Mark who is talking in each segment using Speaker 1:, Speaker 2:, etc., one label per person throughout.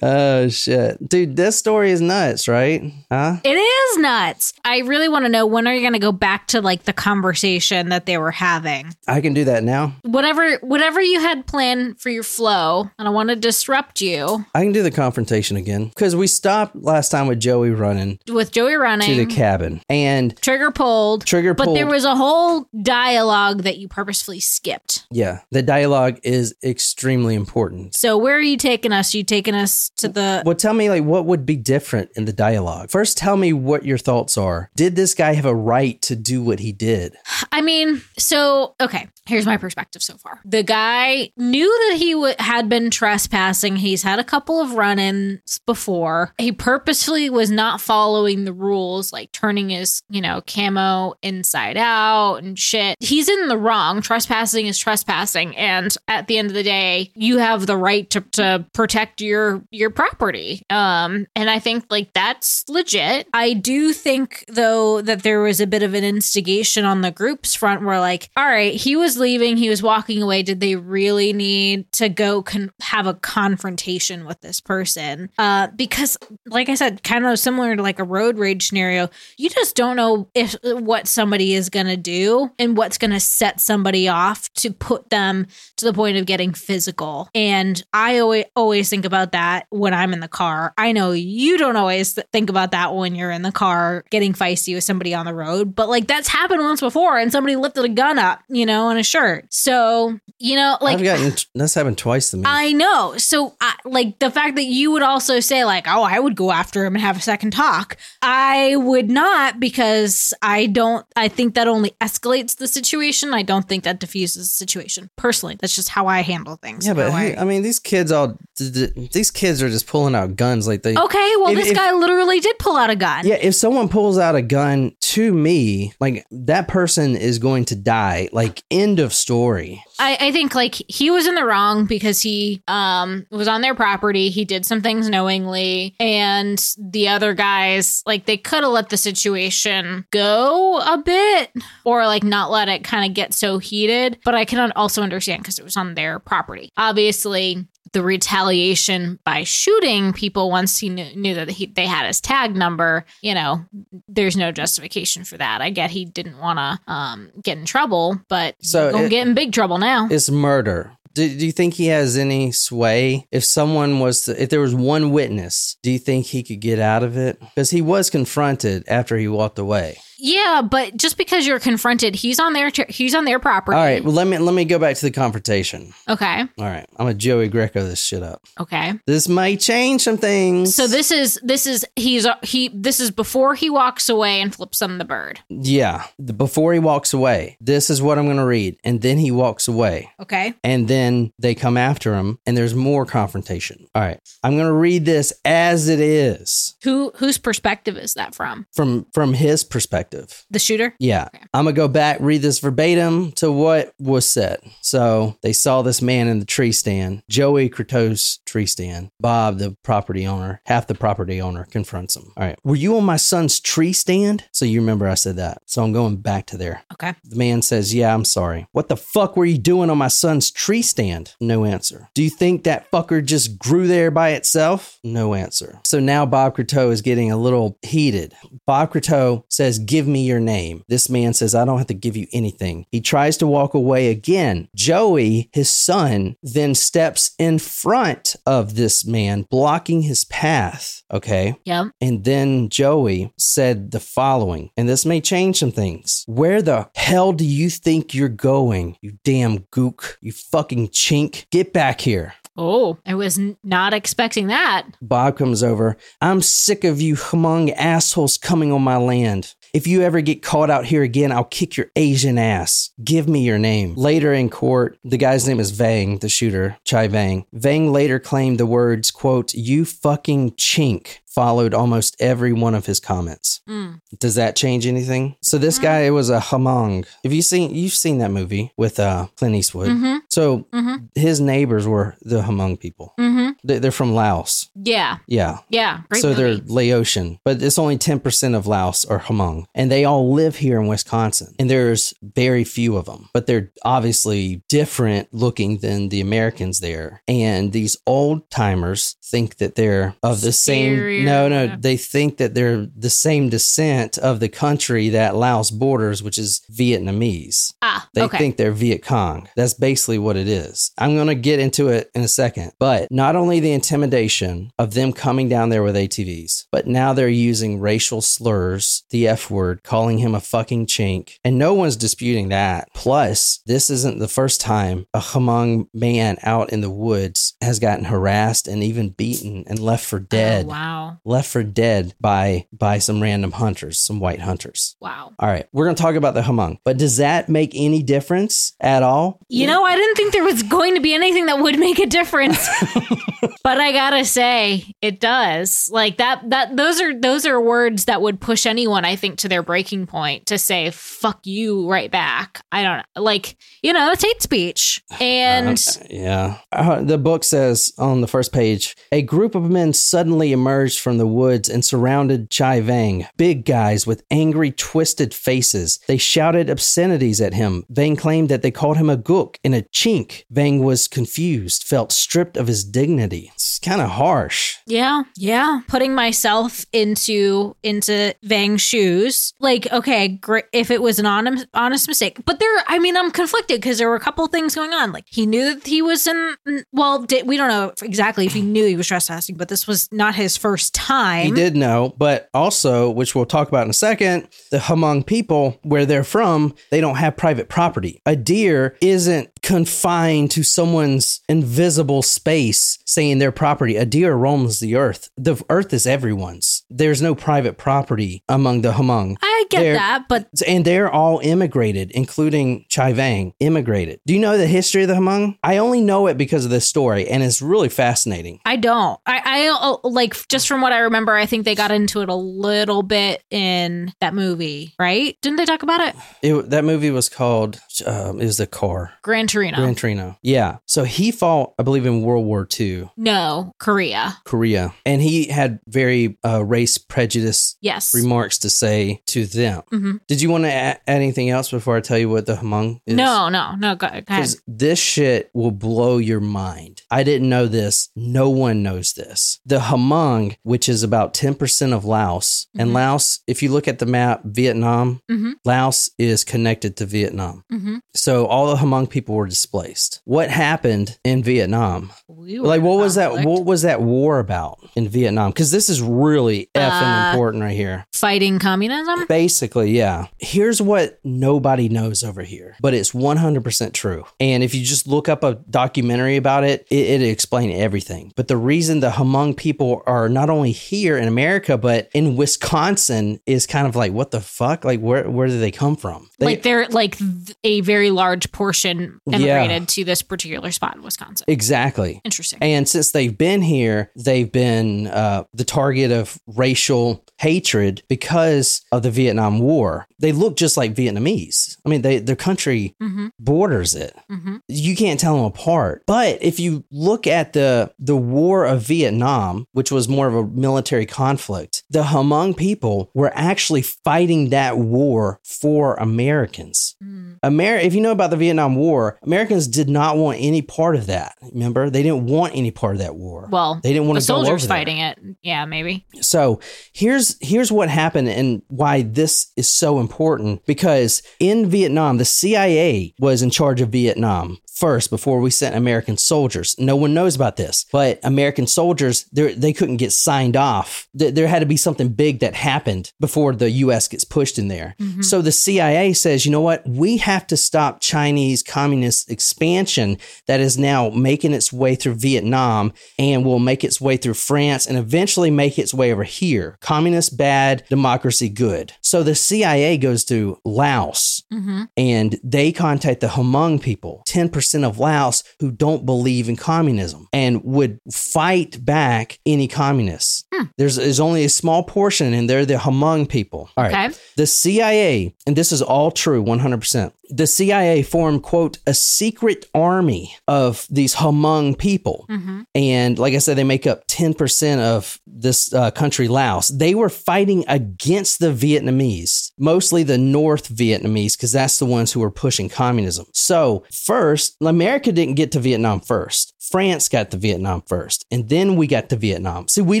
Speaker 1: Oh shit, dude, this story is nuts, right? Huh?
Speaker 2: It is nuts. I really want to know when are you going to go back to like the conversation that they were having?
Speaker 1: I can do that now.
Speaker 2: Whatever whatever you had planned for your flow, and I want to disrupt you
Speaker 1: I can do the confrontation again because we stopped last time with Joey running
Speaker 2: with Joey running.
Speaker 1: to the cabin and
Speaker 2: Trigger pulled.
Speaker 1: Trigger pulled.
Speaker 2: But there was a whole dialogue that you purposefully skipped.
Speaker 1: yeah, the dialogue is extremely important.
Speaker 2: So where are you taking us? You taking us to the
Speaker 1: Well, tell me like what would be different in the dialogue. First, tell me what your thoughts are. Did this guy have a right to do what he did?
Speaker 2: I mean, so okay, here's my perspective so far. The guy knew that he w- had been trespassing. He's had a couple of run-ins before. He purposefully was not following the rules, like turning his, you know, camo inside out and shit. He's in the wrong. Trespassing is trespassing, and at the end of the day, you have the right to, to protect your your property. Um, and I think like that's legit. I do think though that there was a bit of an instigation on the group's front where like, all right, he was leaving, he was walking away. Did they really need to go con- have a confrontation with this person? Uh, because like I said, kind of similar to like a road rage scenario, you just don't know if what somebody is gonna do and what's gonna set somebody off to put them to the point of getting physical. And I always always think about that when I'm in the car. I know you don't always think about that when you're in the car getting feisty with somebody on the road, but like that's happened once before and somebody lifted a gun up, you know, in a shirt. So, you know, like
Speaker 1: I've gotten that's happened twice to me.
Speaker 2: I know. So, I, like the fact that you would also say, like, oh, I would go after him and have a second talk. I would not because I don't. I think that only escalates the situation. I don't think that diffuses the situation. Personally, that's just how I handle things.
Speaker 1: yeah, but hey,
Speaker 2: I-
Speaker 1: I mean, these kids all these kids are just pulling out guns like they.
Speaker 2: okay. Well,
Speaker 1: if-
Speaker 2: this
Speaker 1: if-
Speaker 2: guy literally did pull out a gun.
Speaker 1: Yeah, if someone pulls out a gun to me, like that person is going to die. Like end of story.
Speaker 2: I, I think like he was in the wrong because he um was on their property. He did some things knowingly, and the other guys like they could have let the situation go a bit or like not let it kind of get so heated. But I can also understand because it was on their property. Obviously, the retaliation by shooting people once he knew, knew that he, they had his tag number, you know, there's no justification for that. I get he didn't want to um, get in trouble, but
Speaker 1: So
Speaker 2: gonna get in big trouble now.
Speaker 1: It's murder. Do, do you think he has any sway? If someone was to, if there was one witness, do you think he could get out of it? Because he was confronted after he walked away.
Speaker 2: Yeah, but just because you're confronted, he's on their he's on their property.
Speaker 1: All right, well let me let me go back to the confrontation.
Speaker 2: Okay.
Speaker 1: All right, I'm a Joey Greco this shit up.
Speaker 2: Okay.
Speaker 1: This might change some things.
Speaker 2: So this is this is he's he this is before he walks away and flips them the bird.
Speaker 1: yeah, the- before he walks away, this is what I'm going to read, and then he walks away.
Speaker 2: Okay.
Speaker 1: and then they come after him and there's more confrontation. All right. I'm going to read this as it is
Speaker 2: Who whose perspective is that from?
Speaker 1: from from his perspective.
Speaker 2: The shooter?
Speaker 1: Yeah.
Speaker 2: Okay.
Speaker 1: I'm going to go back read this verbatim to what was said. So, they saw this man in the tree stand, Joey Crotteau's tree stand. Bob, the property owner, half the property owner confronts him. All right. Were you on my son's tree stand? So you remember I said that. So I'm going back to there.
Speaker 2: Okay.
Speaker 1: The man says, Yeah, I'm sorry. What the fuck were you doing on my son's tree stand? No answer. Do you think that fucker just grew there by itself? No answer. So now Bob Crotteau is getting a little heated. Bob Crotteau says, Give me your name. This man says, I don't have to give you anything. He tries to walk away again. Joey, his son, then steps in front of this man, blocking his path. Okay.
Speaker 2: Yep.
Speaker 1: And then Joey said the following, and this may change some things. Where the hell do you think you're going, you damn gook, you fucking chink? Get back here.
Speaker 2: Oh, I was n- not expecting that.
Speaker 1: Bob comes over. I'm sick of you hmong assholes coming on my land. If you ever get caught out here again, I'll kick your Asian ass. Give me your name. Later in court, the guy's name is Vang, the shooter, Chai Vang. Vang later claimed the words, quote, you fucking chink, followed almost every one of his comments.
Speaker 2: Mm.
Speaker 1: Does that change anything? So this guy it was a Hmong. Have you seen you've seen that movie with uh Clint Eastwood?
Speaker 2: Mm-hmm.
Speaker 1: So
Speaker 2: Mm-hmm.
Speaker 1: his neighbors were the Hmong people.
Speaker 2: Mm-hmm.
Speaker 1: They- They're from Laos.
Speaker 2: Yeah.
Speaker 1: Yeah.
Speaker 2: Yeah. Great
Speaker 1: so
Speaker 2: movie.
Speaker 1: they're Laotian, but it's only 10% of Laos are Hmong. And they all live here in Wisconsin. And there's very few of them, but they're obviously different looking than the Americans there. And these old timers think that they're of the
Speaker 2: Superior.
Speaker 1: same. No, no, they think that they're the same descent of the country that Laos borders, which is Vietnamese.
Speaker 2: ah,
Speaker 1: They
Speaker 2: okay.
Speaker 1: think they're Viet Cong. That's basically what it is. I'm going to get into it in a second. But not only the intimidation of them coming down there with ATVs, but now they're using racial slurs, the F word, calling him a fucking chink. And no one's disputing that. Plus, this isn't the first time a Hmong man out in the woods has gotten harassed and even beaten and left for dead.
Speaker 2: Oh, wow.
Speaker 1: Left for dead by by some random hunters, some white hunters.
Speaker 2: Wow.
Speaker 1: All right, we're going to talk about the Hmong, but does that make any difference at all?
Speaker 2: You know, I didn't think there was going to be anything that would make a difference. but I gotta say, it does. Like that that those are those are words that would push anyone, I think, to their breaking point to say, fuck you right back. I don't know. Like, you know, it's hate speech. And
Speaker 1: Uh, yeah. Uh, the book says on the first page a group of men suddenly emerged from the woods and surrounded Chai Vang. Big guys with angry, twisted faces. They shouted obscenities at him. Vang claimed that they called him a gook and a chink. Vang was confused, felt stripped of his dignity. It's kind of harsh.
Speaker 2: Yeah, yeah. Putting myself into into Vang's shoes, like, okay, great. If it was an honest, honest mistake, but there, I mean, I'm conflicted because there were a couple things going on. Like, he knew that he was in. Well, did, we don't know exactly if he knew he was trespassing, but this was not his first time.
Speaker 1: He did know, but also, which we'll talk about in a second, the Hmong people, where they're from, they don't have private property. A deer isn't confined to someone's invisible space saying their property. A deer roams the earth. The earth is everyone's. There's no private property among the Hmong.
Speaker 2: I get
Speaker 1: They're-
Speaker 2: that, but
Speaker 1: And they're all immigrated, including Chai Vang, immigrated. Do you know the history of the Hmong? I only know it because of this story, and it's really fascinating.
Speaker 2: I don't. I, I uh, like just from what I remember. I think they got into it a little bit in that movie, right? Didn't they talk about it?
Speaker 1: It, that movie was called, um, it was the car.
Speaker 2: Gran Torino.
Speaker 1: Gran Torino. Yeah. So he fought, I believe, in World War II,
Speaker 2: no, Korea.
Speaker 1: Korea, and he had very uh, race prejudice
Speaker 2: Yes.
Speaker 1: remarks to say to them.
Speaker 2: Mhm.
Speaker 1: Did you want to add anything else before I tell you what the Hmong is?
Speaker 2: No, no, no. Go, go ahead.
Speaker 1: Because this shit will blow your mind. I didn't know this. No one knows this. The Hmong, which is about 10% of Laos, and
Speaker 2: Mhm.
Speaker 1: Laos, if you look at the map, Vietnam,
Speaker 2: Mhm.
Speaker 1: Laos is connected to Vietnam.
Speaker 2: hmm
Speaker 1: So all the Hmong people were displaced. What happened in Vietnam?
Speaker 2: We
Speaker 1: Like what was that what was that war about in Vietnam? Cuz this is really effing
Speaker 2: Uh,
Speaker 1: important right here.
Speaker 2: Fighting communism.
Speaker 1: Basically, yeah. Here's what nobody knows over here, but it's 100% true. And if you just look up a documentary about it, it it'll explain everything. But the reason the Hmong people are not only here in America, but in Wisconsin is kind of like, what the fuck? Like, where, where do they come from? They,
Speaker 2: like they're like a very large portion
Speaker 1: Yeah.
Speaker 2: to this particular spot in Wisconsin.
Speaker 1: exactly.
Speaker 2: Interesting.
Speaker 1: And since they've been here, they've been uh, the target of racial hatred because of the Vietnam War. They look just like Vietnamese. I mean, they their country
Speaker 2: hmm
Speaker 1: borders it.
Speaker 2: hmm
Speaker 1: You can't tell them apart. But if you look at the the War of Vietnam, which was more of a military conflict, the Hmong people were actually fighting that war for Americans.
Speaker 2: Mm.
Speaker 1: Amer- if you know about the Vietnam War, Americans did not want any part of that. Remember, they didn't want any part of that war.
Speaker 2: Well,
Speaker 1: they didn't want
Speaker 2: the
Speaker 1: to
Speaker 2: soldiers
Speaker 1: there.
Speaker 2: fighting it. Yeah, maybe.
Speaker 1: So here's here's what happened and why this is so important because in Vietnam the CIA was in charge of Vietnam first before we sent American soldiers. No one knows about this, but American soldiers they they couldn't get signed off. There had to be something big that happened before the U.S. gets pushed in there.
Speaker 2: Mhm.
Speaker 1: So the CIA says, you know what? We have to stop Chinese communist expansion that is now making its way through Vietnam and will make its way through France and eventually make its way over here. Communist bad, democracy good. So the CIA goes to Laos
Speaker 2: hmm
Speaker 1: and they contact the Hmong people, 10% of Laos who don't believe in communism and would fight back any communists. There's, there's only a small portion, and they're the Hmong people. All right.
Speaker 2: Okay.
Speaker 1: The CIA, and this is all true 100%. The CIA formed, quote, a secret army of these Hmong people.
Speaker 2: Mm-hmm.
Speaker 1: And like I said, they make up 10% of this uh, country, Laos. They were fighting against the Vietnamese, mostly the North Vietnamese, because that's the ones who were pushing communism. So, first, America didn't get to Vietnam first. France got to Vietnam first, and then we got to Vietnam. See, we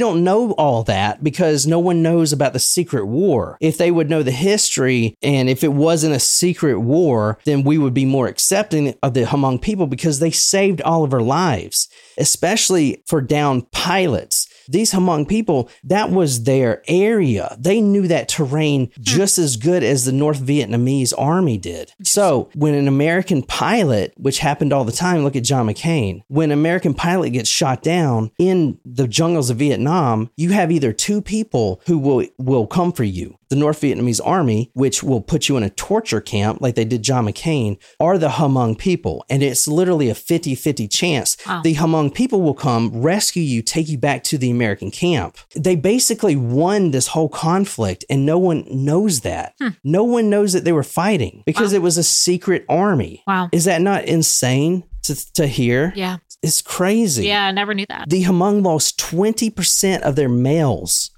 Speaker 1: don't know all that because no one knows about the secret war. If they would know the history and if it wasn't a secret war, then we would be more accepting of the Hmong people because they saved all of our lives, especially for down pilots these Hmong people, that was their area. They knew that terrain hmm. just as good as the North Vietnamese army did. So when an American pilot, which happened all the time, look at John McCain, when an American pilot gets shot down in the jungles of Vietnam, you have either two people who will, will come for you the North Vietnamese army, which will put you in a torture camp like they did John McCain, are the Hmong people. And it's literally a 50 50 chance.
Speaker 2: Wow.
Speaker 1: The Hmong people will come, rescue you, take you back to the American camp. They basically won this whole conflict, and no one knows that. Hmm. No one knows that they were fighting because it was a secret army.
Speaker 2: Wow.
Speaker 1: Is that not insane to, to hear?
Speaker 2: Yeah.
Speaker 1: It's crazy.
Speaker 2: Yeah. I never knew that.
Speaker 1: The Hmong lost 20% of their males.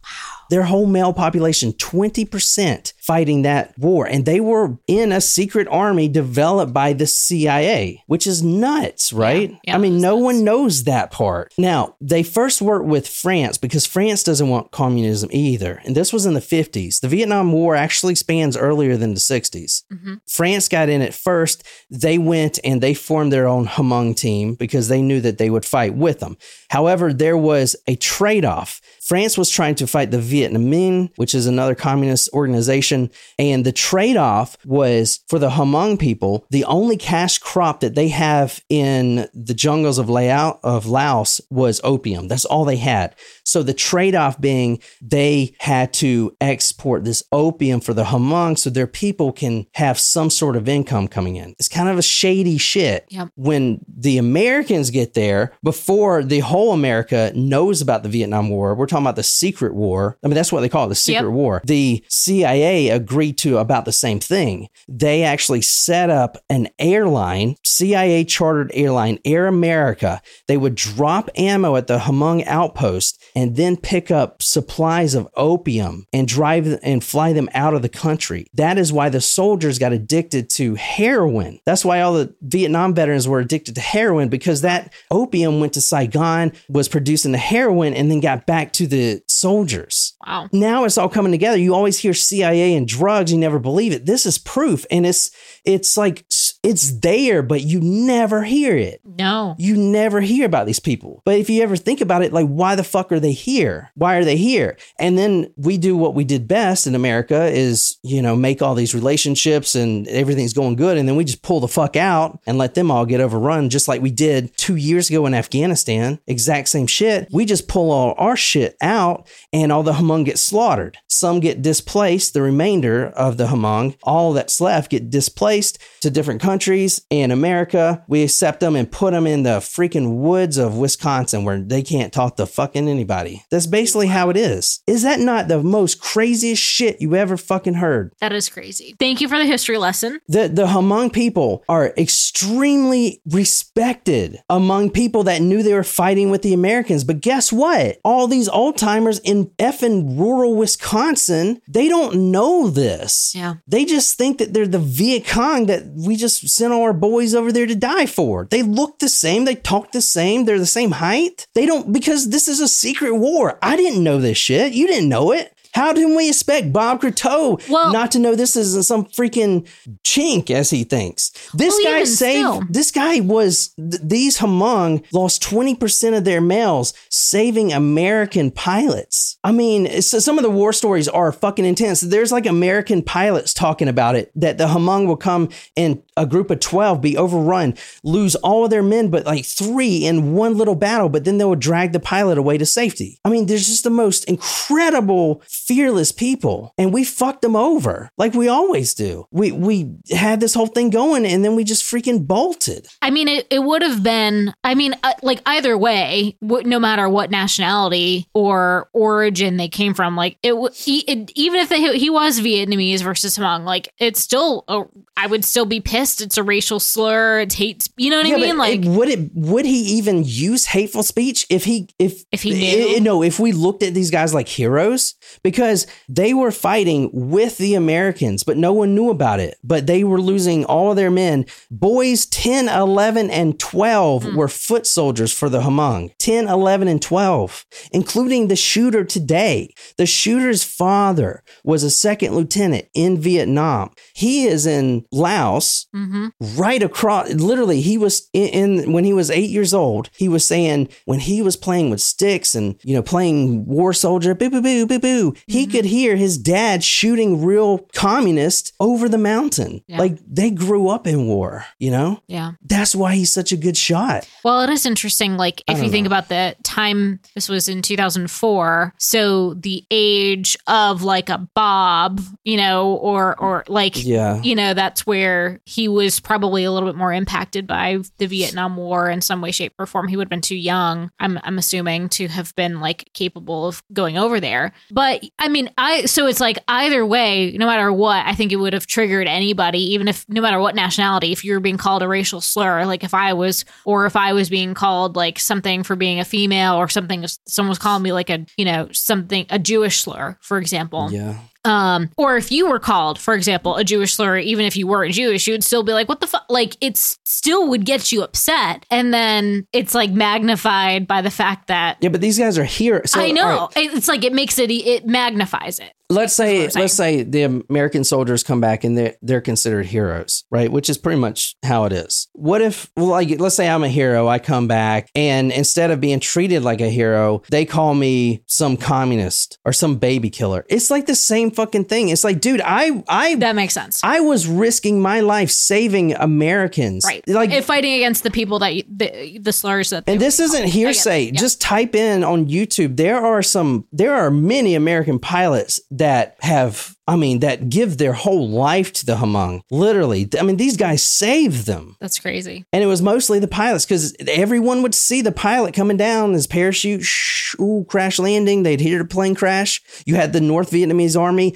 Speaker 1: Their whole male population, 20% fighting that war. And they were in a secret army developed by the CIA, which is nuts, right?
Speaker 2: yeah,
Speaker 1: I mean, no
Speaker 2: nuts.
Speaker 1: one knows that part. Now, they first worked with France because France doesn't want communism either. And this was in the 50s. The Vietnam War actually spans earlier than the 60s. Mm-hmm. France got in at first. They went and they formed their own Hmong team because they knew that they would fight with them. However, there was a trade off. France was trying to fight the Viet Minh, which is another communist organization. And the trade off was for the Hmong people, the only cash crop that they have in the jungles of Laos, of Laos was opium. That's all they had. So the trade off being they had to export this opium for the Hmong so their people can have some sort of income coming in. It's kind of a shady shit.
Speaker 2: Yep.
Speaker 1: When the Americans get there, before the whole America knows about the Vietnam War, we're talking about the secret war. I mean, that's what they call it, the secret
Speaker 2: Yep.
Speaker 1: war. The CIA agreed to about the same thing. They actually set up an airline, CIA chartered airline, Air America. They would drop ammo at the Hmong outpost and then pick up supplies of opium and drive and fly them out of the country. That is why the soldiers got addicted to heroin. That's why all the Vietnam veterans were addicted to heroin because that opium went to Saigon, was producing the heroin, and then got back to the soldiers
Speaker 2: Wow.
Speaker 1: now it's all coming together. You always hear CIA and drugs, you never believe it. This is proof, and it's it's like it's there, but you never hear it.
Speaker 2: No.
Speaker 1: You never hear about these people. But if you ever think about it, like why the fuck are they here? Why are they here? And then we do what we did best in America is, you know, make all these relationships and everything's going good, and then we just pull the fuck out and let them all get overrun, just like we did two years ago in Afghanistan. Exact same shit. We just pull all our shit out, and all the Hmong get slaughtered. Some get displaced. The remainder of the Hmong, all that's left, get displaced to different countries. Countries in America, we accept them and put them in the freaking woods of Wisconsin where they can't talk to fucking anybody. That's basically how it is. Is that not the most craziest shit you ever fucking heard?
Speaker 2: That is crazy. Thank you for the history lesson.
Speaker 1: The the Hmong people are extremely respected among people that knew they were fighting with the Americans. But guess what? All these old timers in effing rural Wisconsin, they don't know this.
Speaker 2: Yeah.
Speaker 1: They just think that they're the Viet Cong that we just sent all our boys over there to die for. They look the same, they talk the same, they're the same height. They don't because this is a secret war. I didn't know this shit. You didn't know it. How can we expect Bob Crotteau
Speaker 2: Well-
Speaker 1: not to know this isn't some freaking chink as he thinks? This
Speaker 2: Well,
Speaker 1: guy saved.
Speaker 2: still.
Speaker 1: This guy was. Th- these Hmong lost twenty percent of their males, saving American pilots. I mean, it's, some of the war stories are fucking intense. There's like American pilots talking about it that the Hmong will come and a group of 12 be overrun, lose all of their men, but like three in one little battle, but then they would drag the pilot away to safety. I mean, there's just the most incredible, fearless people, and we fucked them over like we always do. We we had this whole thing going, and then we just freaking bolted.
Speaker 2: I mean, it, it would have been, I mean, uh, like either way, w- no matter what nationality or origin they came from, like it, w- he, it even if they, he was Vietnamese versus Hmong, like it's still, a, I would still be pissed. It's a racial slur. It's hate. You know what I mean? Like,
Speaker 1: it- would it would he even use hateful speech if he if
Speaker 2: If he knew?
Speaker 1: I- no if we looked at these guys like heroes because they were fighting with the Americans but no one knew about it but they were losing all of their men boys 10 11 and 12
Speaker 2: Hmm.
Speaker 1: were foot soldiers for the Hmong 10 11 and 12 including the shooter today the shooter's father was a second lieutenant in Vietnam he is in Laos
Speaker 2: mhm.
Speaker 1: right across literally he was in, in when he was eight years old he was saying when he was playing with sticks and you know playing war soldier boo boo boo boo boo he
Speaker 2: Mm-hmm.
Speaker 1: could hear his dad shooting real communists over the mountain
Speaker 2: Yeah.
Speaker 1: like they grew up in war you know
Speaker 2: yeah.
Speaker 1: that's why he's such a good shot
Speaker 2: Well, it is interesting. Like, if you
Speaker 1: don't
Speaker 2: think about the time, this was in 2004. So the age of like a Bob, you know, or, or like,
Speaker 1: yeah
Speaker 2: you know, that's where he was probably a little bit more impacted by the Vietnam War in some way, shape, or form. He would have been too young, I'm, I'm assuming, to have been like capable of going over there. But I mean, I, so it's like either way, no matter what, I think it would have triggered anybody, even if no matter what nationality, if you were being called a racial slur, like if I was, or if I was being called like something for being a female or something, someone was calling me like a, you know, something, a Jewish slur, for example
Speaker 1: yeah
Speaker 2: um or if you were called for example a jewish slur even if you weren't jewish you would still be like what the fuck like it still would get you upset. And then it's like magnified by the fact that
Speaker 1: yeah but these guys are here so
Speaker 2: i know.
Speaker 1: right,
Speaker 2: it's like it makes it it magnifies it
Speaker 1: let's say
Speaker 2: That's what I'm
Speaker 1: let's say the American soldiers come back and they're they're considered heroes, right? Which is pretty much how it is. What if well, like let's say I'm a hero, I come back and instead of being treated like a hero, they call me some communist or some baby killer. It's like the same fucking thing. It's like, dude, I I
Speaker 2: that makes sense
Speaker 1: I was risking my life saving Americans.
Speaker 2: right
Speaker 1: Like
Speaker 2: if fighting against the people that the, the slurs that
Speaker 1: and this isn't hearsay.
Speaker 2: yeah.
Speaker 1: Just type in on YouTube. There are some, there are many American pilots that have, I mean, that give their whole life to the Hmong. Literally. I mean, these guys saved them.
Speaker 2: that's crazy
Speaker 1: And it was mostly the pilots because everyone would see the pilot coming down, his parachute, shh, ooh, crash landing. They'd hear the plane crash. You had the North Vietnamese army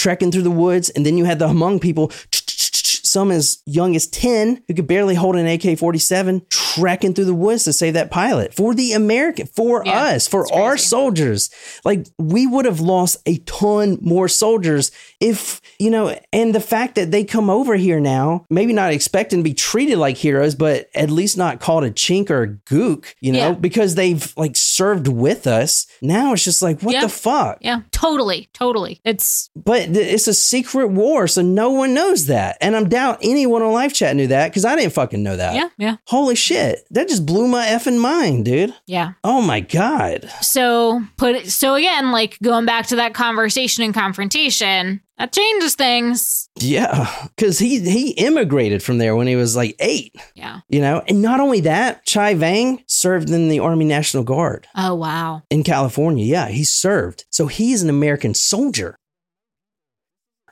Speaker 1: trekking through the woods, and then you had the Hmong people, some as young as 10, who could barely hold an AK 47, trekking through the woods to save that pilot for the American, for
Speaker 2: Yeah,
Speaker 1: us, for our soldiers. Like, we would have lost a ton more soldiers if, you know, and the fact that they come over here now, maybe not expecting to be treated like heroes, but at least not called a chink or a gook, you know,
Speaker 2: Yeah.
Speaker 1: because they've like served with us. Now it's just like, what
Speaker 2: Yeah.
Speaker 1: the fuck?
Speaker 2: yeah totally totally it's
Speaker 1: But it's a secret war, so no one knows that. And I'm doubt anyone on live chat knew that because I didn't fucking know that.
Speaker 2: yeah yeah
Speaker 1: Holy shit. That just blew my effing mind, dude.
Speaker 2: yeah
Speaker 1: Oh my God.
Speaker 2: so put it so again like going back to that conversation and confrontation that changes things
Speaker 1: Yeah. Cause he he immigrated from there when he was like eight,
Speaker 2: yeah
Speaker 1: you know? And not only that, Chai Vang served in the Army National Guard
Speaker 2: oh wow
Speaker 1: in California. Yeah, he served. So he's an American soldier.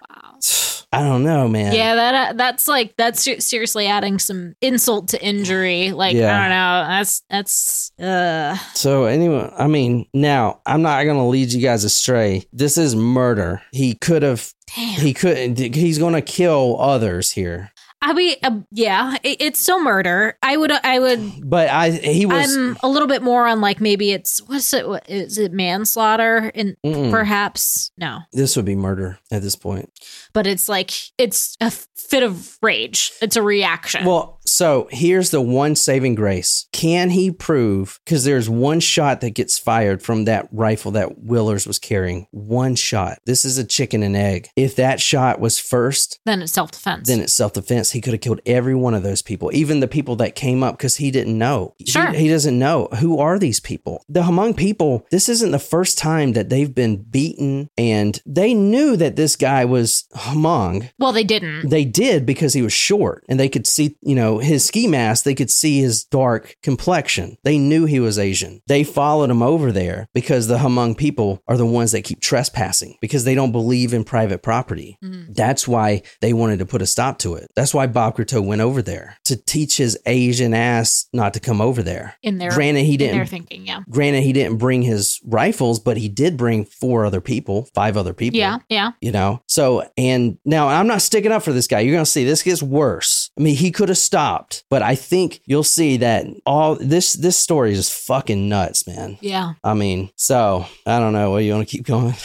Speaker 2: wow
Speaker 1: I don't know, man.
Speaker 2: yeah that uh, that's like that's seriously adding some insult to injury like
Speaker 1: Yeah.
Speaker 2: i don't know that's that's uh
Speaker 1: So anyway, I mean, now I'm not going to lead you guys astray. This is murder. He could have
Speaker 2: damn
Speaker 1: he could he's going to kill others here.
Speaker 2: I mean uh, yeah it, it's still murder. I would i would
Speaker 1: But I he was
Speaker 2: i'm a little bit more on like maybe it's what's it what, is it manslaughter? In
Speaker 1: Mm-mm.
Speaker 2: perhaps no.
Speaker 1: This would be murder at this point.
Speaker 2: but it's like it's a fit of rage. It's a reaction.
Speaker 1: Well, So here's the one saving grace. Can he prove, because there's one shot that gets fired from that rifle that Willers was carrying, one shot. This is a chicken and egg. If that shot was first,
Speaker 2: Then it's self defense.
Speaker 1: then it's self defense. He could have killed every one of those people, even the people that came up because he didn't know. He-
Speaker 2: Sure.
Speaker 1: He, doesn't know. Who are these people? The Hmong people, this isn't the first time that they've been beaten, and they knew that this guy was Hmong.
Speaker 2: well, they didn't.
Speaker 1: They did because he was short and they could see, you know, his ski mask, they could see his dark complexion. They knew he was Asian. They followed him over there because the Hmong people are the ones that keep trespassing because they don't believe in private property.
Speaker 2: Mhm.
Speaker 1: That's why they wanted to put a stop to it. That's why Bob Crotteau went over there to teach his Asian ass not to come over there.
Speaker 2: In their,
Speaker 1: Granted, he
Speaker 2: in their
Speaker 1: didn't.
Speaker 2: thinking, yeah.
Speaker 1: Granted, he didn't bring his rifles, but he did bring four other people, five other people
Speaker 2: Yeah, yeah.
Speaker 1: you know so and now i'm not sticking up for this guy you're gonna see this gets worse i mean he could have stopped but i think you'll see that all this this story is fucking nuts man
Speaker 2: Yeah.
Speaker 1: i mean so i don't know what you want to keep going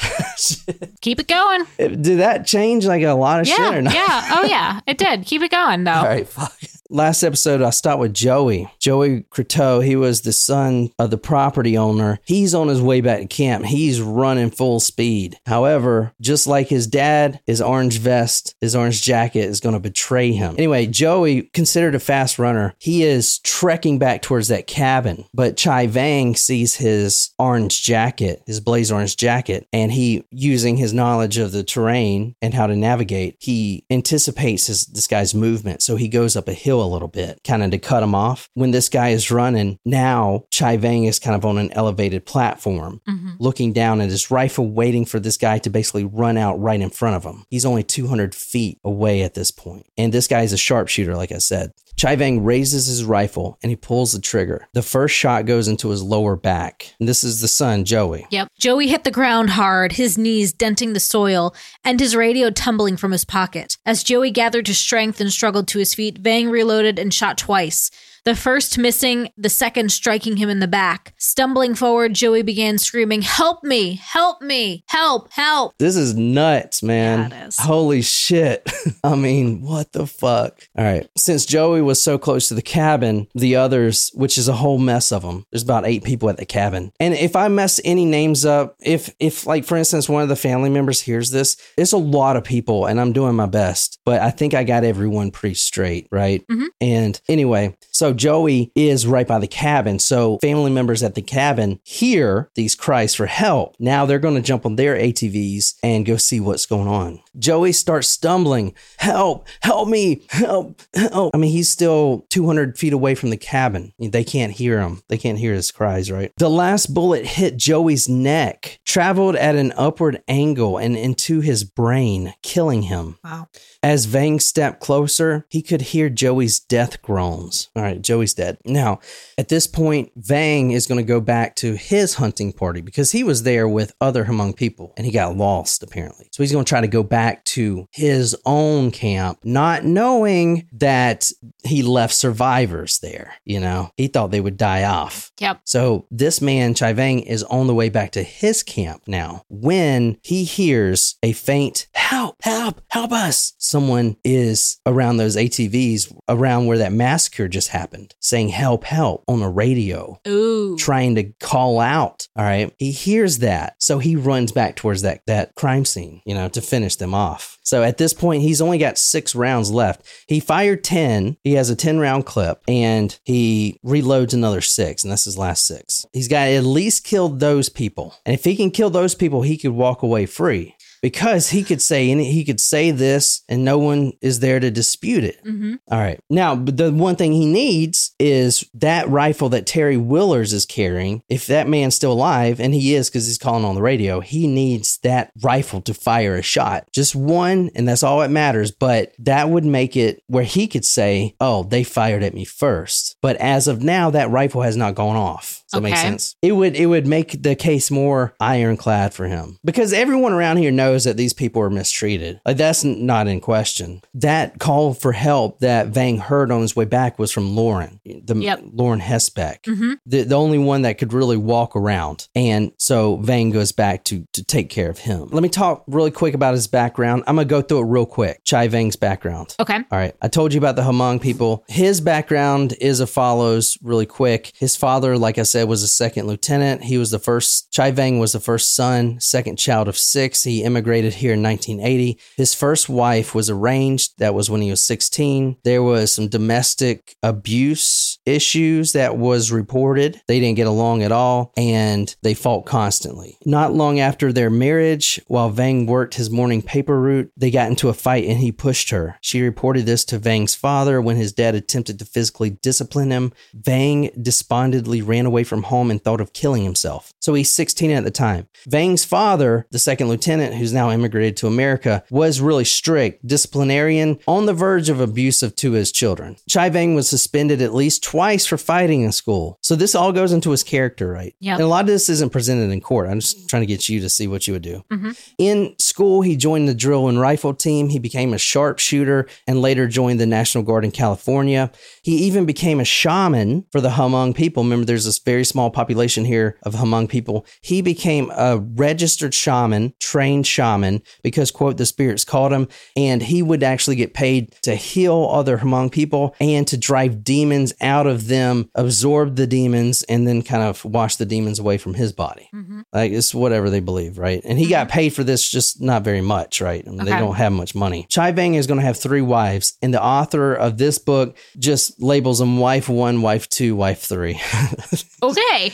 Speaker 2: Keep it going.
Speaker 1: did that change like a lot of
Speaker 2: Yeah.
Speaker 1: shit or not
Speaker 2: Yeah. Oh, yeah. It did. Keep it going, though.
Speaker 1: all right fuck Last episode, I stopped with Joey. Joey Crotteau, he was the son of the property owner. He's on his way back to camp. He's running full speed. However, just like his dad, his orange vest, his orange jacket is going to betray him. Anyway, Joey, considered a fast runner, he is trekking back towards that cabin. But Chai Vang sees his orange jacket, his blaze orange jacket, and he, using his knowledge of the terrain and how to navigate, he anticipates his, this guy's movement. So he goes up a hill a little bit, kind of to cut him off. When this guy is running, now Chai Vang is kind of on an elevated platform,
Speaker 2: Mhm.
Speaker 1: looking down at his rifle, waiting for this guy to basically run out right in front of him. He's only 200 feet away at this point. And this guy is a sharpshooter, like I said. Chai Vang raises his rifle and he pulls the trigger. The first shot goes into his lower back. And this is the son, Joey.
Speaker 2: Yep. Joey hit the ground hard, his knees denting the soil, and his radio tumbling from his pocket. As Joey gathered his strength and struggled to his feet, Vang reloaded and shot twice. The first missing, the second striking him in the back. Stumbling forward, Joey began screaming, Help me! Help me! Help! Help!
Speaker 1: This is nuts, man.
Speaker 2: Yeah, it is.
Speaker 1: Holy shit. I mean, what the fuck? All right. Since Joey was so close to the cabin, the others, which is a whole mess of them, there's about eight people at the cabin. And if I mess any names up, if, if like, for instance, one of the family members hears this, it's a lot of people and I'm doing my best, but I think I got everyone pretty straight, right?
Speaker 2: Mhm.
Speaker 1: And anyway, so Joey is right by the cabin. So family members at the cabin hear these cries for help. Now they're going to jump on their ATVs and go see what's going on. Joey starts stumbling. Help, help me, help, help. I mean, he's still 200 feet away from the cabin. They can't hear him. They can't hear his cries, right? The last bullet hit Joey's neck, traveled at an upward angle and into his brain, killing him.
Speaker 2: Wow.
Speaker 1: As Vang stepped closer, he could hear Joey's death groans. All right, Joey's dead. Now, at this point, Vang is going to go back to his hunting party because he was there with other Hmong people and he got lost apparently. So he's going to try to go back to his own camp, not knowing that he left survivors there. You know, he thought they would die off.
Speaker 2: Yep.
Speaker 1: So this man, Chai Vang, is on the way back to his camp now when he hears a faint help, help, help us. Someone is around those ATVs, around where that massacre just happened, saying help, help on a radio,
Speaker 2: Ooh.
Speaker 1: trying to call out. All right. He hears that. So he runs back towards that, that crime scene, you know, to finish them off. So at this point, he's only got six rounds left. He fired 10. He has a 10 round clip and he reloads another six, and that's his last six. He's got at least killed those people. And if he can kill those people, he could walk away free because he could say any, he could say this and no one is there to dispute it.
Speaker 2: hmm
Speaker 1: All right. Now, but the one thing he needs is that rifle that Terry Willers is carrying. If that man's still alive, and he is because he's calling on the radio, he needs that rifle to fire a shot. Just one, and that's all that matters. But that would make it where he could say, oh, they fired at me first. But as of now, that rifle has not gone off. That make
Speaker 2: Okay.
Speaker 1: sense? It would it would make the case more ironclad for him because everyone around here knows that these people are mistreated. Like that's not in question. That call for help that Vang heard on his way back was from Lauren, the
Speaker 2: Yep.
Speaker 1: Lauren Hesbeck,
Speaker 2: Mhm.
Speaker 1: the the only one that could really walk around. And so Vang goes back to to take care of him. Let me talk really quick about his background. I'm gonna go through it real quick. Chai Vang's background.
Speaker 2: Okay.
Speaker 1: All right. I told you about the Hmong people. His background is as follows really quick. His father, like I said, was a second lieutenant. He was the first, Chai Vang was the first son, second child of six. He immigrated here in 1980. His first wife was arranged. That was when he was 16. There was some domestic abuse issues that was reported. They didn't get along at all and they fought constantly. Not long after their marriage, while Vang worked his morning paper route, they got into a fight and he pushed her. She reported this to Vang's father when his dad attempted to physically discipline him. Vang despondently ran away from home and thought of killing himself. So he's 16 at the time. Vang's father, the second lieutenant who's now immigrated to America, was really strict, disciplinarian, on the verge of abusive to his children. Chai Vang was suspended at least twice for fighting in school. So this all goes into his character, right?
Speaker 2: Yep.
Speaker 1: And a lot of this isn't presented in court. I'm just trying to get you to see what you would do. Mm-hmm. In school, he joined the drill and rifle team. He became a sharpshooter and later joined the National Guard in California. He even became a shaman for the Hmong people. Remember, there's this very small population here of Hmong people. He became a registered shaman, trained shaman, because, quote, the spirits called him. And he would actually get paid to heal other Hmong people and to drive demons out of them, absorb the demons, and then kind of wash the demons away from his body. Mm-hmm. Like it's whatever they believe, right? And he got mm-hmm. paid for this, just not very much, right? I mean, They don't have much money. Chai Vang is going to have three wives, and the author of this book just labels them wife one, wife two, wife three.
Speaker 2: Okay.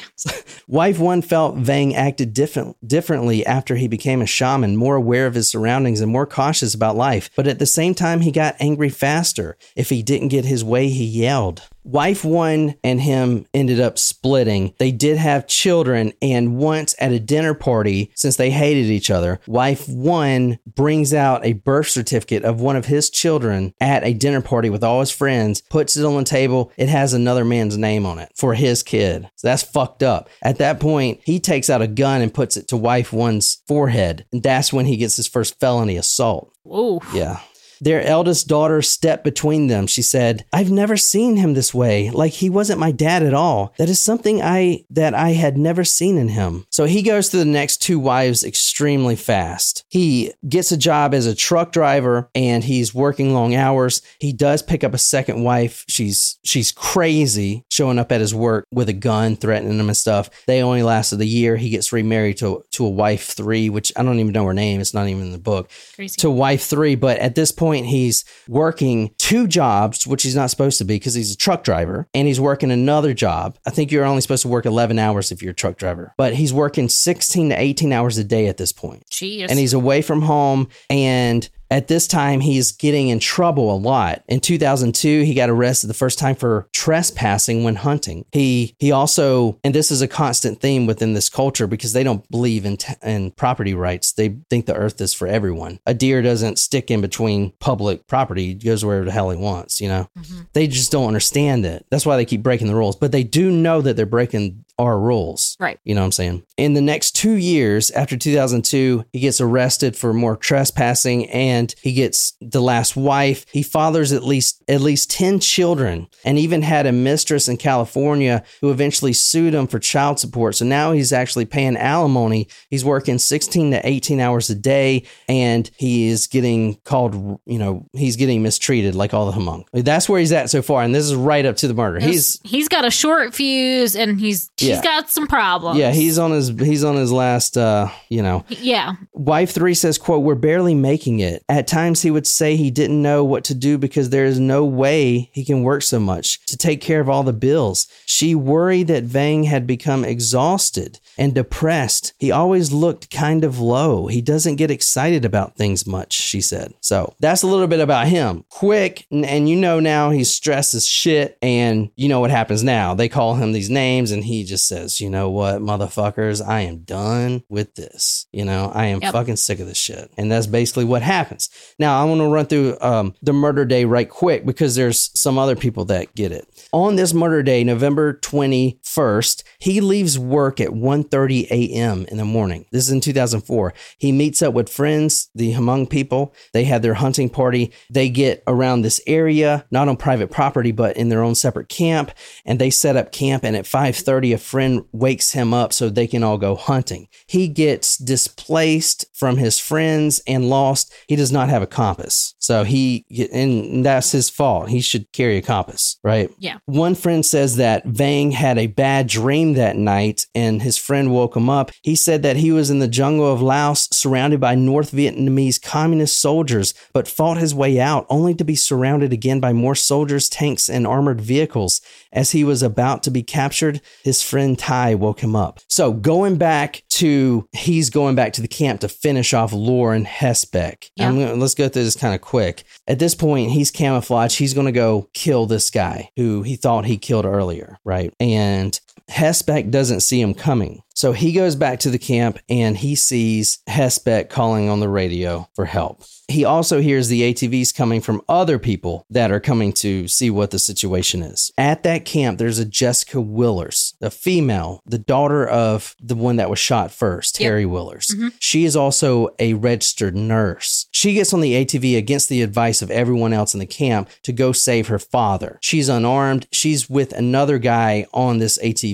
Speaker 1: Wife one felt Vang acted different, differently after he became a shaman, more aware of his surroundings and more cautious about life. But at the same time, he got angry faster. If he didn't get his way, he yelled. Wife one and him ended up splitting. They did have children, and once at a dinner party, since they hated each other, wife one brings out a birth certificate of one of his children at a dinner party with all his friends, puts it on the table. It has another man's name on it for his kid. So that's fucked up. At that point, he takes out a gun and puts it to wife one's forehead. And that's when he gets his first felony assault.
Speaker 2: Whoa.
Speaker 1: Yeah. Their eldest daughter stepped between them. She said, "I've never seen him this way. Like he wasn't my dad at all. That is something I that I had never seen in him." So he goes through the next two wives extremely fast. He gets a job as a truck driver and he's working long hours. He does pick up a second wife. She's she's crazy, showing up at his work with a gun, threatening him and stuff. They only lasted a year. He gets remarried to to a wife 3, which I don't even know her name. It's not even in the book
Speaker 2: Crazy.
Speaker 1: to wife three, but at this point he's working two jobs, which he's not supposed to be because he's a truck driver, and he's working another job. I think you're only supposed to work 11 hours if you're a truck driver, but he's working 16 to 18 hours a day at this point.
Speaker 2: Jeez.
Speaker 1: And he's away from home and at this time, he's getting in trouble a lot. In 2002, he got arrested the first time for trespassing when hunting. He he also, and this is a constant theme within this culture because they don't believe in t- in property rights. They think the earth is for everyone. A deer doesn't stick in between public property; he goes wherever the hell he wants. You know, mm-hmm. they just don't understand it. That's why they keep breaking the rules. But they do know that they're breaking our rules.
Speaker 2: Right.
Speaker 1: You know what I'm saying? In the next two years after 2002, he gets arrested for more trespassing and he gets the last wife. He fathers at least at least 10 children and even had a mistress in California who eventually sued him for child support. So now he's actually paying alimony. He's working 16 to 18 hours a day and he is getting called, you know, he's getting mistreated like all the Hmong. That's where he's at so far and this is right up to the murder. He's
Speaker 2: he's got a short fuse and he's he's
Speaker 1: Yeah.
Speaker 2: got some problems.
Speaker 1: yeah, he's on his he's on his last uh, you know,
Speaker 2: yeah.
Speaker 1: Wife three says, quote, we're barely making it. At times he would say he didn't know what to do because there is no way he can work so much to take care of all the bills. She worried that Vang had become exhausted and depressed. He always looked kind of low. He doesn't get excited about things much, she said. So that's a little bit about him. Quick, and, and you know now he's stressed as shit, and you know what happens now. They call him these names and he just just says, you know what, motherfuckers, I am done with this. You know, I am
Speaker 2: Yep.
Speaker 1: fucking sick of this shit. And that's basically what happens. Now, I want to run through um, the murder day right quick because there's some other people that get it. On this murder day, November 21st, he leaves work at 1.30 a.m. in the morning. This is in 2004. He meets up with friends, the Hmong people. They have their hunting party. They get around this area, not on private property, but in their own separate camp. And they set up camp. And at 5.30, a friend wakes him up so they can all go hunting. He gets displaced from his friends and lost. He does not have a compass. So he, and that's his fault. He should carry a compass, right?
Speaker 2: Yeah.
Speaker 1: One friend says that Vang had a bad dream that night and his friend woke him up. He said that he was in the jungle of Laos surrounded by North Vietnamese communist soldiers, but fought his way out only to be surrounded again by more soldiers, tanks, and armored vehicles. As he was about to be captured, his friend Ty woke him up. So going back to, he's going back to the camp to finish off Lauren Hesbeck.
Speaker 2: Yeah.
Speaker 1: I'm gonna, let's go through this kind of quick. At this point, he's camouflaged. He's going to go kill this guy who he thought he killed earlier, right? And Hesbeck doesn't see him coming. So he goes back to the camp and he sees Hesbeck calling on the radio for help. He also hears the ATVs coming from other people that are coming to see what the situation is. At that camp, there's a Jessica Willers, a female, the daughter of the one that was shot first,
Speaker 2: Yep.
Speaker 1: Terry Willers. Mm-hmm. She is also a registered nurse. She gets on the ATV against the advice of everyone else in the camp to go save her father. She's unarmed. She's with another guy on this ATV.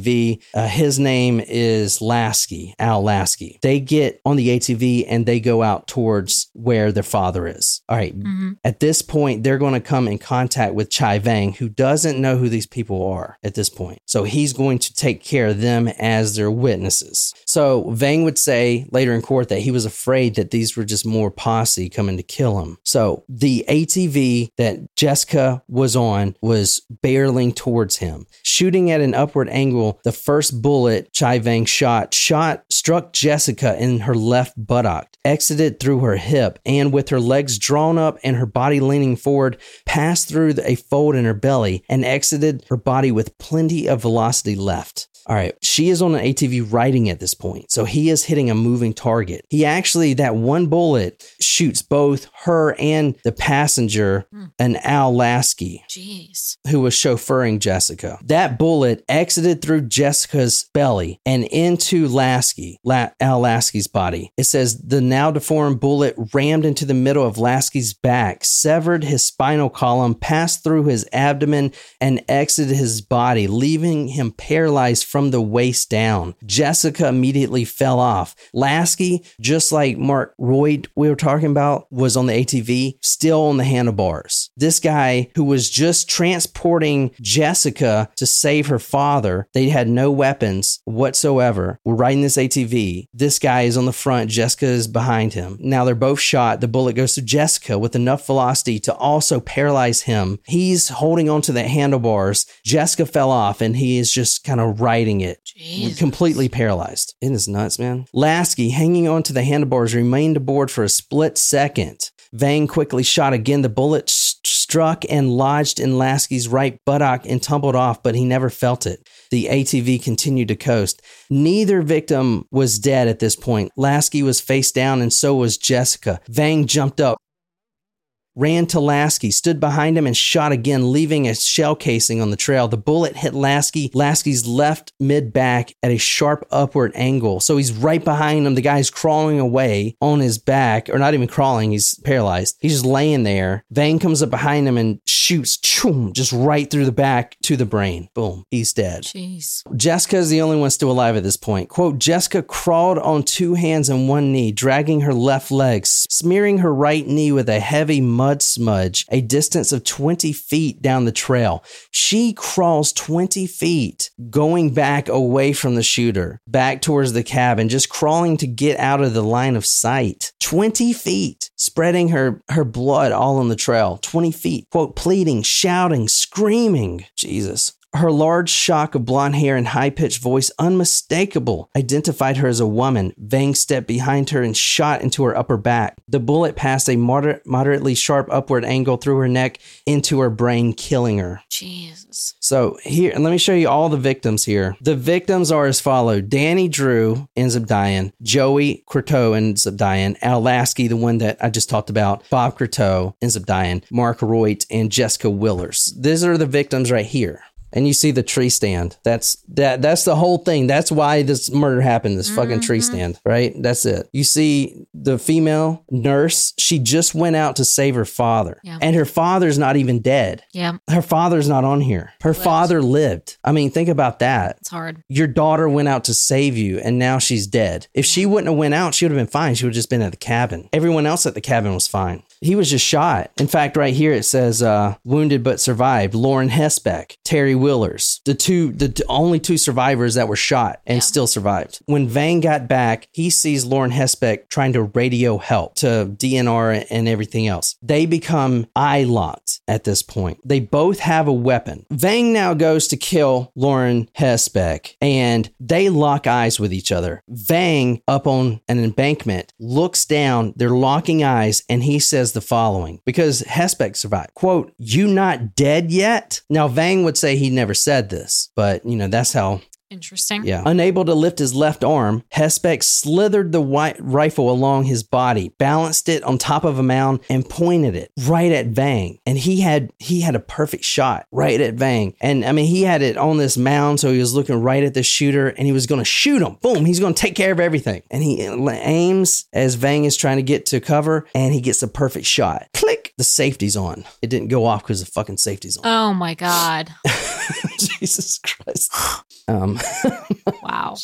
Speaker 1: Uh, his name is Laski, Al Laski. They get on the ATV and they go out towards where their father is. All right. At this point, they're going to come in contact with Chai Vang, who doesn't know who these people are at this point. So he's going to take care of them as their witnesses. So Vang would say later in court that he was afraid that these were just more posse coming to kill him. So the ATV that Jessica was on was barreling towards him. Shooting at an upward angle, the first bullet Chai Vang shot shot struck Jessica in her left buttock, exited through her hip, and with her legs drawn up and her body leaning forward, passed through a fold in her belly and exited her body with plenty of velocity left. All right, she is on an ATV riding at this point, so he is hitting a moving target. He actually, that one bullet shoots both her and the passenger, hmm. an Al Laski
Speaker 2: Jeez.
Speaker 1: who was chauffeuring Jessica. That bullet exited through Jessica's belly and into Laski, La- Al Laski's body. It says the now deformed bullet rammed into the middle of Laski's back, severed his spinal column, passed through his abdomen, and exited his body, leaving him paralyzed from the waist down. Jessica immediately fell off. Laski, just like Mark Roidt we were talking about, was on the ATV, still on the handlebars. This guy who was just transporting Jessica to save her father, they had no weapons whatsoever, were riding this ATV. This guy is on the front, Jessica is behind him. Now they're both shot. The bullet goes to Jessica with enough velocity to also paralyze him. He's holding onto the handlebars. Jessica fell off and he is just kind of riding it
Speaker 2: Jesus.
Speaker 1: completely paralyzed. It is nuts, man. Laski, hanging onto the handlebars, remained aboard for a split second. Vang quickly shot again. The bullet struck and lodged in Laski's right buttock and tumbled off, but he never felt it. The ATV continued to coast. Neither victim was dead at this point. Laski was face down, and so was Jessica. Vang jumped up, ran to Laski, stood behind him, and shot again, leaving a shell casing on the trail. The bullet hit Laski, Laski's left mid back at a sharp upward angle. So he's right behind him. The guy's crawling away on his back, or not even crawling, he's paralyzed. He's just laying there. Vang comes up behind him and shoots, just right through the back to the brain. Boom, he's dead.
Speaker 2: Jeez.
Speaker 1: Jessica is the only one still alive at this point. Quote, Jessica crawled on two hands and one knee, dragging her left leg, smearing her right knee with a heavy mud smudge, a distance of 20 feet down the trail. She crawls 20 feet, going back away from the shooter, back towards the cabin, just crawling to get out of the line of sight. 20 feet, spreading her, her blood all on the trail. 20 feet. Quote, pleading, shouting, screaming. Jesus. Her large shock of blonde hair and high pitched voice, unmistakable, identified her as a woman. Vang stepped behind her and shot into her upper back. The bullet passed a moder- moderately sharp upward angle through her neck into her brain, killing her.
Speaker 2: Jesus.
Speaker 1: So here, and let me show you all the victims here. The victims are as follow: Danny Drew ends up dying, Joey Crotteau ends up dying, Al Laski, the one that I just talked about, Bob Crotteau ends up dying, Mark Roidt, and Jessica Willers. These are the victims right here. And you see the tree stand. That's that. That's the whole thing. That's why this murder happened. This fucking tree mm-hmm. stand, right? That's it. You see the female nurse. She just went out to save her father,
Speaker 2: Yeah.
Speaker 1: and her father's not even dead
Speaker 2: Yeah,
Speaker 1: her father's not on here. Her father lived. I mean, think about that.
Speaker 2: it's hard.
Speaker 1: Your daughter went out to save you and now she's dead. If she wouldn't have went out, she would have been fine. She would have just been at the cabin. Everyone else at the cabin was fine. He was just shot. In fact, right here it says uh, wounded but survived. Lauren Hesebeck, Terry Willers, the two, the only two survivors that were shot and still survived. When Vang got back, he sees Lauren Hesebeck trying to radio help to DNR and everything else. They become eye locked at this point. They both have a weapon. Vang now goes to kill Lauren Hesebeck and they lock eyes with each other. Vang, up on an embankment, looks down, they're locking eyes, and he says the following because Hesebeck survived. Quote, You not dead yet? Now, Vang would say he never said this, but you know, that's how
Speaker 2: Interesting.
Speaker 1: yeah. Unable to lift his left arm, Hesebeck slithered the white rifle along his body, balanced it on top of a mound, and pointed it right at Vang. And he had he had a perfect shot right at Vang. And I mean, he had it on this mound, so he was looking right at the shooter, and he was going to shoot him. Boom! He's going to take care of everything. And he aims as Vang is trying to get to cover, and he gets a perfect shot. Click! The safety's on. It didn't go off because the fucking safety's on.
Speaker 2: Oh my God.
Speaker 1: Jesus Christ. Um.
Speaker 2: Wow.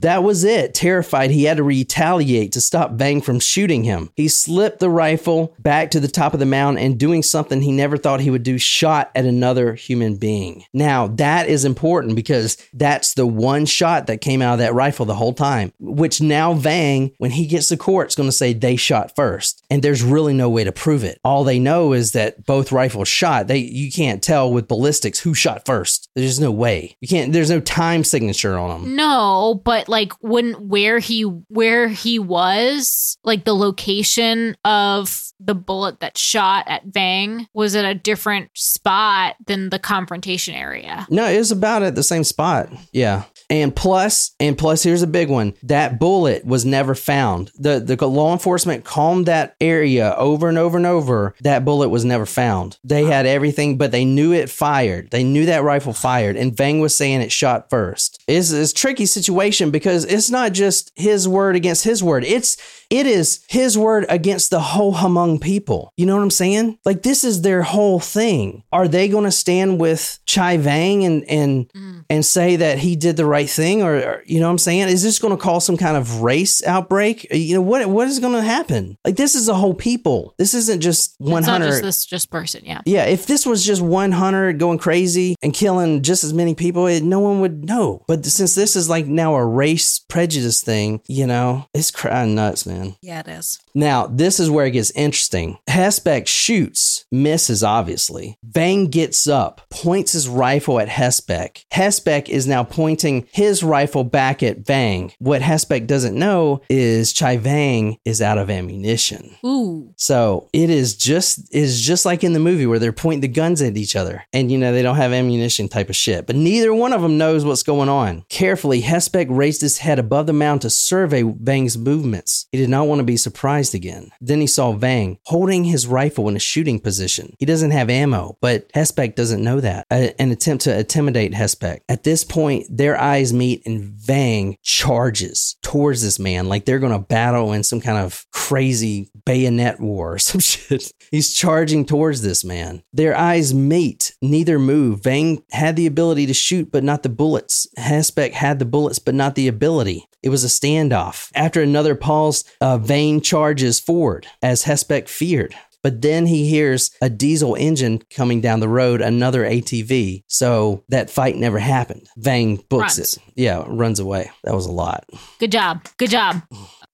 Speaker 1: That was it. Terrified, he had to retaliate to stop Vang from shooting him. He slipped the rifle back to the top of the mound and doing something he never thought he would do, shot at another human being. Now, that is important because that's the one shot that came out of that rifle the whole time, which now Vang, when he gets to court, is going to say they shot first. And there's really no way to prove it. All they know is that both rifles shot. They you can't tell with ballistics who shot first. There's no way. You can't there's no time signature on them.
Speaker 2: No, but like when where he where he was, like the location of the bullet that shot at Vang was at a different spot than the confrontation area.
Speaker 1: No, it was about at the same spot. Yeah. And plus, and plus, here's a big one. That bullet was never found. The the law enforcement combed that area over and over and over. That bullet was never found. They had everything, but they knew it fired. They knew that rifle fired, and Vang was saying it shot first. It's, it's a tricky situation because it's not just his word against his word. It's it is his word against the whole Hmong people. You know what I'm saying? Like this is their whole thing. Are they going to stand with Chai Vang and and mm. and say that he did the right thing, or, or you know what I'm saying? Is this going to cause some kind of race outbreak? Uh, you know what what is going to happen? Like this is a whole people. This isn't just one
Speaker 2: It's not
Speaker 1: hunter.
Speaker 2: just this just person, yeah.
Speaker 1: Yeah, if this was just one hunter going crazy and killing just as many people, it, no one would know. But since this is like now a race prejudice thing, you know, it's crying uh, nuts, man.
Speaker 2: Yeah, it is.
Speaker 1: Now, this is where it gets interesting. Hesebeck shoots, misses obviously. Vang gets up, points his rifle at Hesebeck. Hesebeck is now pointing his rifle back at Vang. What Hesebeck doesn't know is Chai Vang is out of ammunition.
Speaker 2: Ooh.
Speaker 1: So it is just is just like in the movie where they're pointing the guns at each other, and you know they don't have ammunition type of shit. But neither one of them knows what's going on. Carefully, Hesebeck raised his head above the mound to survey Vang's movements. He did not want to be surprised again. Then he saw Vang holding his rifle in a shooting position. He doesn't have ammo, but Hesebeck doesn't know that. A- an attempt to intimidate Hesebeck. At this point, their eyes meet, and Vang charges towards this man like they're going to battle in some kind of crazy bayonet war or some shit. He's charging towards this man. Their eyes meet, neither move. Vang had the ability to shoot, but not the bullets. Hesebeck had the bullets, but not the ability. It was a standoff. After another pause, uh, Vang charges forward, as Hesebeck feared. But then he hears a diesel engine coming down the road, another ATV. So that fight never happened. Vang books
Speaker 2: Runs.
Speaker 1: it. Yeah, runs away. That was a lot.
Speaker 2: Good job. Good job.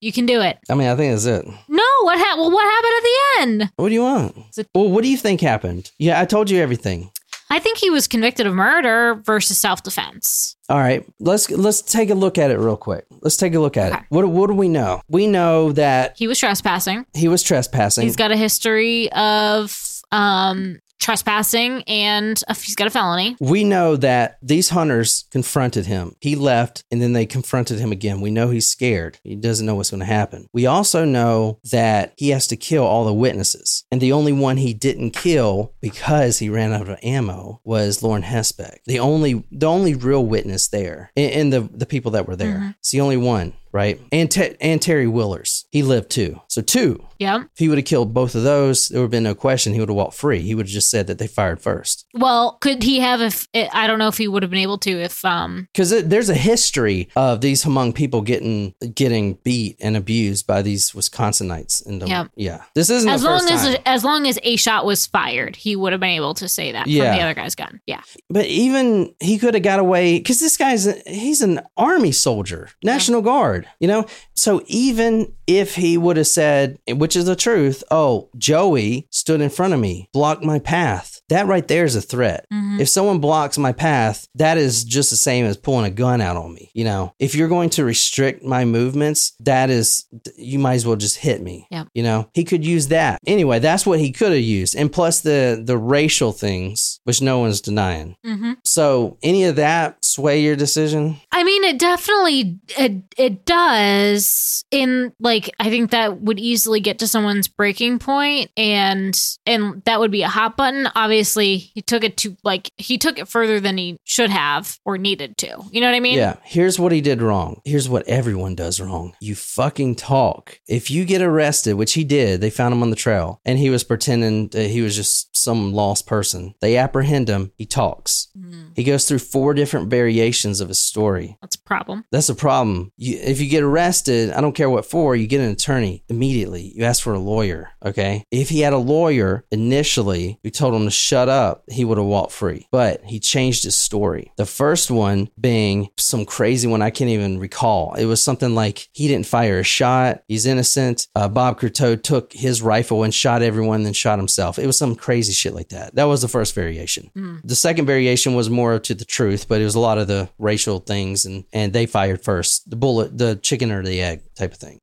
Speaker 2: You can do it.
Speaker 1: I mean, I think that's it.
Speaker 2: No, what happened? Well, what happened at the end?
Speaker 1: What do you want?
Speaker 2: it-
Speaker 1: Well, what do you think happened? Yeah, I told you everything.
Speaker 2: I think he was convicted of murder versus self defense.
Speaker 1: All right, let's let's take a look at it real quick. Let's take a look at
Speaker 2: Okay.
Speaker 1: it. What what do we know? We know that
Speaker 2: He was trespassing.
Speaker 1: he was trespassing.
Speaker 2: He's got a history of um, trespassing and he's got a felony.
Speaker 1: we know that these hunters confronted him. He left and then they confronted him again. We know he's scared. He doesn't know what's going to happen. We also know that he has to kill all the witnesses. And the only one he didn't kill because he ran out of ammo was Lauren Hesebeck. The only the only real witness there and, and the the people that were there. Mm-hmm. It's the only one, right? And Te- and Terry Willers. He lived too. So two.
Speaker 2: Yeah.
Speaker 1: If he would have killed both of those, there would have been no question. He would have walked free. He would have just said that they fired first.
Speaker 2: Well, could he have if I don't know if he would have been able to if um
Speaker 1: because there's a history of these Hmong people getting getting beat and abused by these Wisconsinites. And
Speaker 2: Yep.
Speaker 1: yeah, this isn't
Speaker 2: as
Speaker 1: the
Speaker 2: long as
Speaker 1: time.
Speaker 2: as long as a shot was fired, he would have been able to say that
Speaker 1: Yeah.
Speaker 2: from the other guy's gun. Yeah.
Speaker 1: but even he could have got away because this guy's a, he's an army soldier, National Guard. You know, so even if he would have said, which is the truth, oh, Joey stood in front of me, blocked my path. That right there is a threat. Mm-hmm. If someone blocks my path, that is just the same as pulling a gun out on me. You know, if you're going to restrict my movements, that is, you might as well just hit me.
Speaker 2: Yep.
Speaker 1: You know, he could use that. Anyway, that's what he could have used. And plus the, the racial things, which no one's denying.
Speaker 2: hmm
Speaker 1: So any of that sway your decision?
Speaker 2: I mean, it definitely it it does. In like, I think that would easily get to someone's breaking point, and and that would be a hot button. Obviously, he took it to like he took it further than he should have or needed to. You know what I mean?
Speaker 1: Yeah. Here's what he did wrong. Here's what everyone does wrong. You fucking talk. If you get arrested, which he did, they found him on the trail and he was pretending that he was just some lost person. They apprehend him. He talks.
Speaker 2: Mm,
Speaker 1: He goes through four different variations of his story.
Speaker 2: that's a problem.
Speaker 1: That's a problem. You, if you get arrested, I don't care what for, you get an attorney immediately. You ask for a lawyer, okay? If he had a lawyer initially who told him to shut up, he would have walked free. But he changed his story. The first one being some crazy one I can't even recall. It was something like he didn't fire a shot, he's innocent. Uh, Bob Crotteau took his rifle and shot everyone, then shot himself. It was some crazy shit like that. That was the first variation. The second variation was more to the truth, but it was a lot of the racial things, and and they fired first. The bullet, the chicken or the egg type of thing.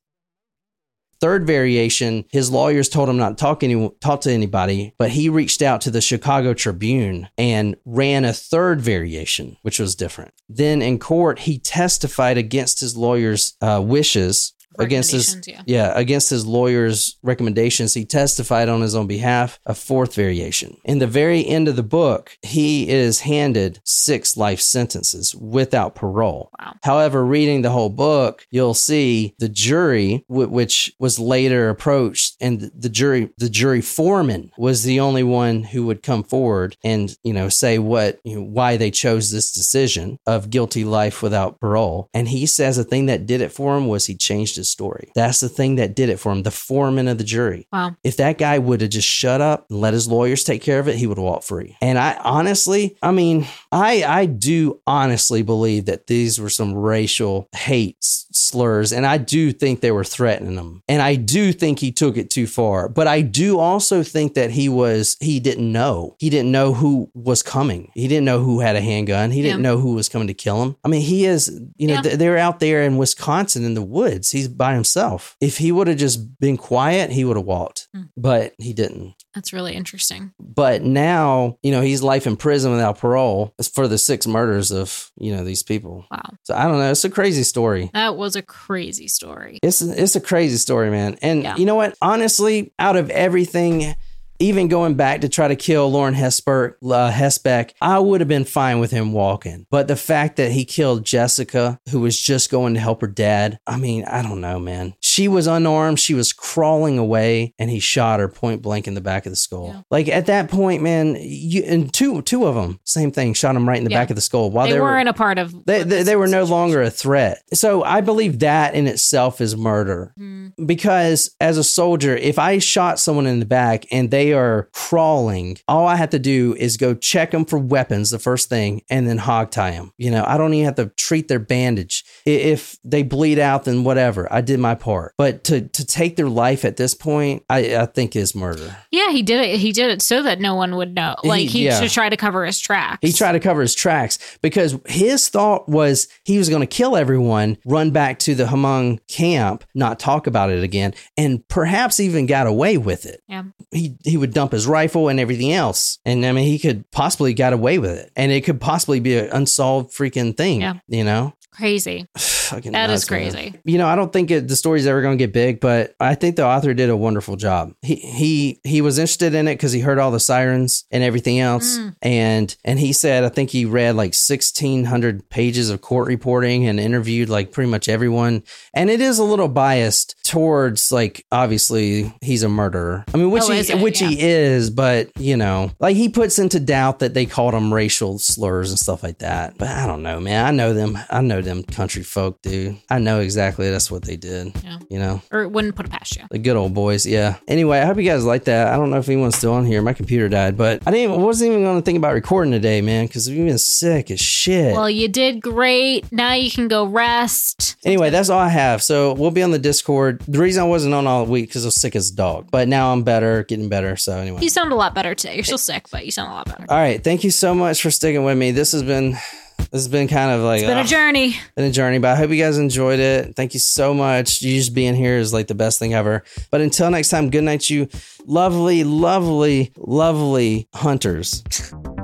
Speaker 1: Third variation, his lawyers told him not to talk, any, talk to anybody, but he reached out to the Chicago Tribune and ran a third variation, which was different. Then in court, he testified against his lawyer's uh, wishes, against his
Speaker 2: yeah.
Speaker 1: yeah, against his lawyer's recommendations, he testified on his own behalf a fourth variation. In the very end of the book, he is handed six life sentences without parole.
Speaker 2: Wow.
Speaker 1: However, reading the whole book, you'll see the jury, wh- which was later approached, and the jury, the jury foreman was the only one who would come forward and you know say what you know, why they chose this decision of guilty life without parole. And he says the thing that did it for him was he changed his story. That's the thing that did it for him. The foreman of the jury.
Speaker 2: Wow.
Speaker 1: If that guy would have just shut up and let his lawyers take care of it, he would have walked free. And I honestly, I mean, I I do honestly believe that these were some racial hate slurs, and I do think they were threatening him, and I do think he took it too far. But I do also think that he was he didn't know he didn't know who was coming. He didn't know who had a handgun. He didn't know who was coming to kill him. I mean, he is you know
Speaker 2: Yeah.
Speaker 1: th- they're out there in Wisconsin in the woods. He's by himself. If he would have just been quiet, he would have walked,
Speaker 2: Hmm.
Speaker 1: but he didn't.
Speaker 2: That's really interesting.
Speaker 1: But now, you know, he's life in prison without parole for the six murders of, you know, these people.
Speaker 2: Wow.
Speaker 1: So I don't know. It's a crazy story.
Speaker 2: That was a crazy story.
Speaker 1: It's it's a crazy story, man. And
Speaker 2: Yeah.
Speaker 1: you know what? Honestly, out of everything, even going back to try to kill Lauren Hesper, uh, Hesebeck, I would have been fine with him walking. But the fact that he killed Jessica, who was just going to help her dad, I mean, I don't know, man. She was unarmed. She was crawling away, and he shot her point blank in the back of the skull.
Speaker 2: Yeah.
Speaker 1: Like at that point, man, you and two two of them, same thing, shot him right in the
Speaker 2: Yeah.
Speaker 1: back of the skull while
Speaker 2: they,
Speaker 1: they, were
Speaker 2: weren't a part of.
Speaker 1: they, they, they were no longer a threat. So I believe that in itself is murder.
Speaker 2: Mm.
Speaker 1: because as a soldier, if I shot someone in the back and they are crawling, all I have to do is go check them for weapons, the first thing, and then hog tie them. You know, I don't even have to treat their bandage. If they bleed out, then whatever. I did my part. But to to take their life at this point, I, I think is murder.
Speaker 2: Yeah, he did it. He did it so that no one would know. Like he,
Speaker 1: yeah.
Speaker 2: should try to cover his tracks.
Speaker 1: He tried to cover his tracks because his thought was he was going to kill everyone, run back to the Hmong camp, not talk about it again, and perhaps even got away with it.
Speaker 2: Yeah.
Speaker 1: He he would dump his rifle and everything else, and I mean he could possibly got away with it, and it could possibly be an unsolved freaking thing.
Speaker 2: Yeah.
Speaker 1: You know,
Speaker 2: Crazy.
Speaker 1: Fucking
Speaker 2: That is
Speaker 1: nuts, man.
Speaker 2: crazy.
Speaker 1: You know, I don't think it, the story's ever going to get big, but I think the author did a wonderful job. He he he was interested in it because he heard all the sirens and everything else,
Speaker 2: Mm.
Speaker 1: and and he said I think he read like sixteen hundred pages of court reporting and interviewed like pretty much everyone, and it is a little biased towards like obviously he's a murderer. I mean, which
Speaker 2: Oh,
Speaker 1: he which
Speaker 2: Yeah.
Speaker 1: he is, but you know, like he puts into doubt that they called him racial slurs and stuff like that. But I don't know, man. I know them. I know them country folk, do. I know exactly that's what they did.
Speaker 2: Yeah.
Speaker 1: You know,
Speaker 2: Or wouldn't put it past you.
Speaker 1: the good old boys. Yeah. Anyway, I hope you guys like that. I don't know if anyone's still on here. My computer died, but I didn't. I wasn't even going to think about recording today, man, because we've been sick as shit.
Speaker 2: Well, you did great. Now you can go rest.
Speaker 1: Anyway, that's all I have. So we'll be on the Discord. The reason I wasn't on all week because I was sick as a dog, but now I'm better, getting better. So anyway.
Speaker 2: You sound a lot better today. You're still sick, but you sound a lot better.
Speaker 1: All right. Thank you so much for sticking with me. This has been this has been kind of like
Speaker 2: It's been a
Speaker 1: uh,
Speaker 2: journey.
Speaker 1: been a journey, but I hope you guys enjoyed it. Thank you so much. You just being here is like the best thing ever. But until next time, good night, you lovely, lovely, lovely hunters.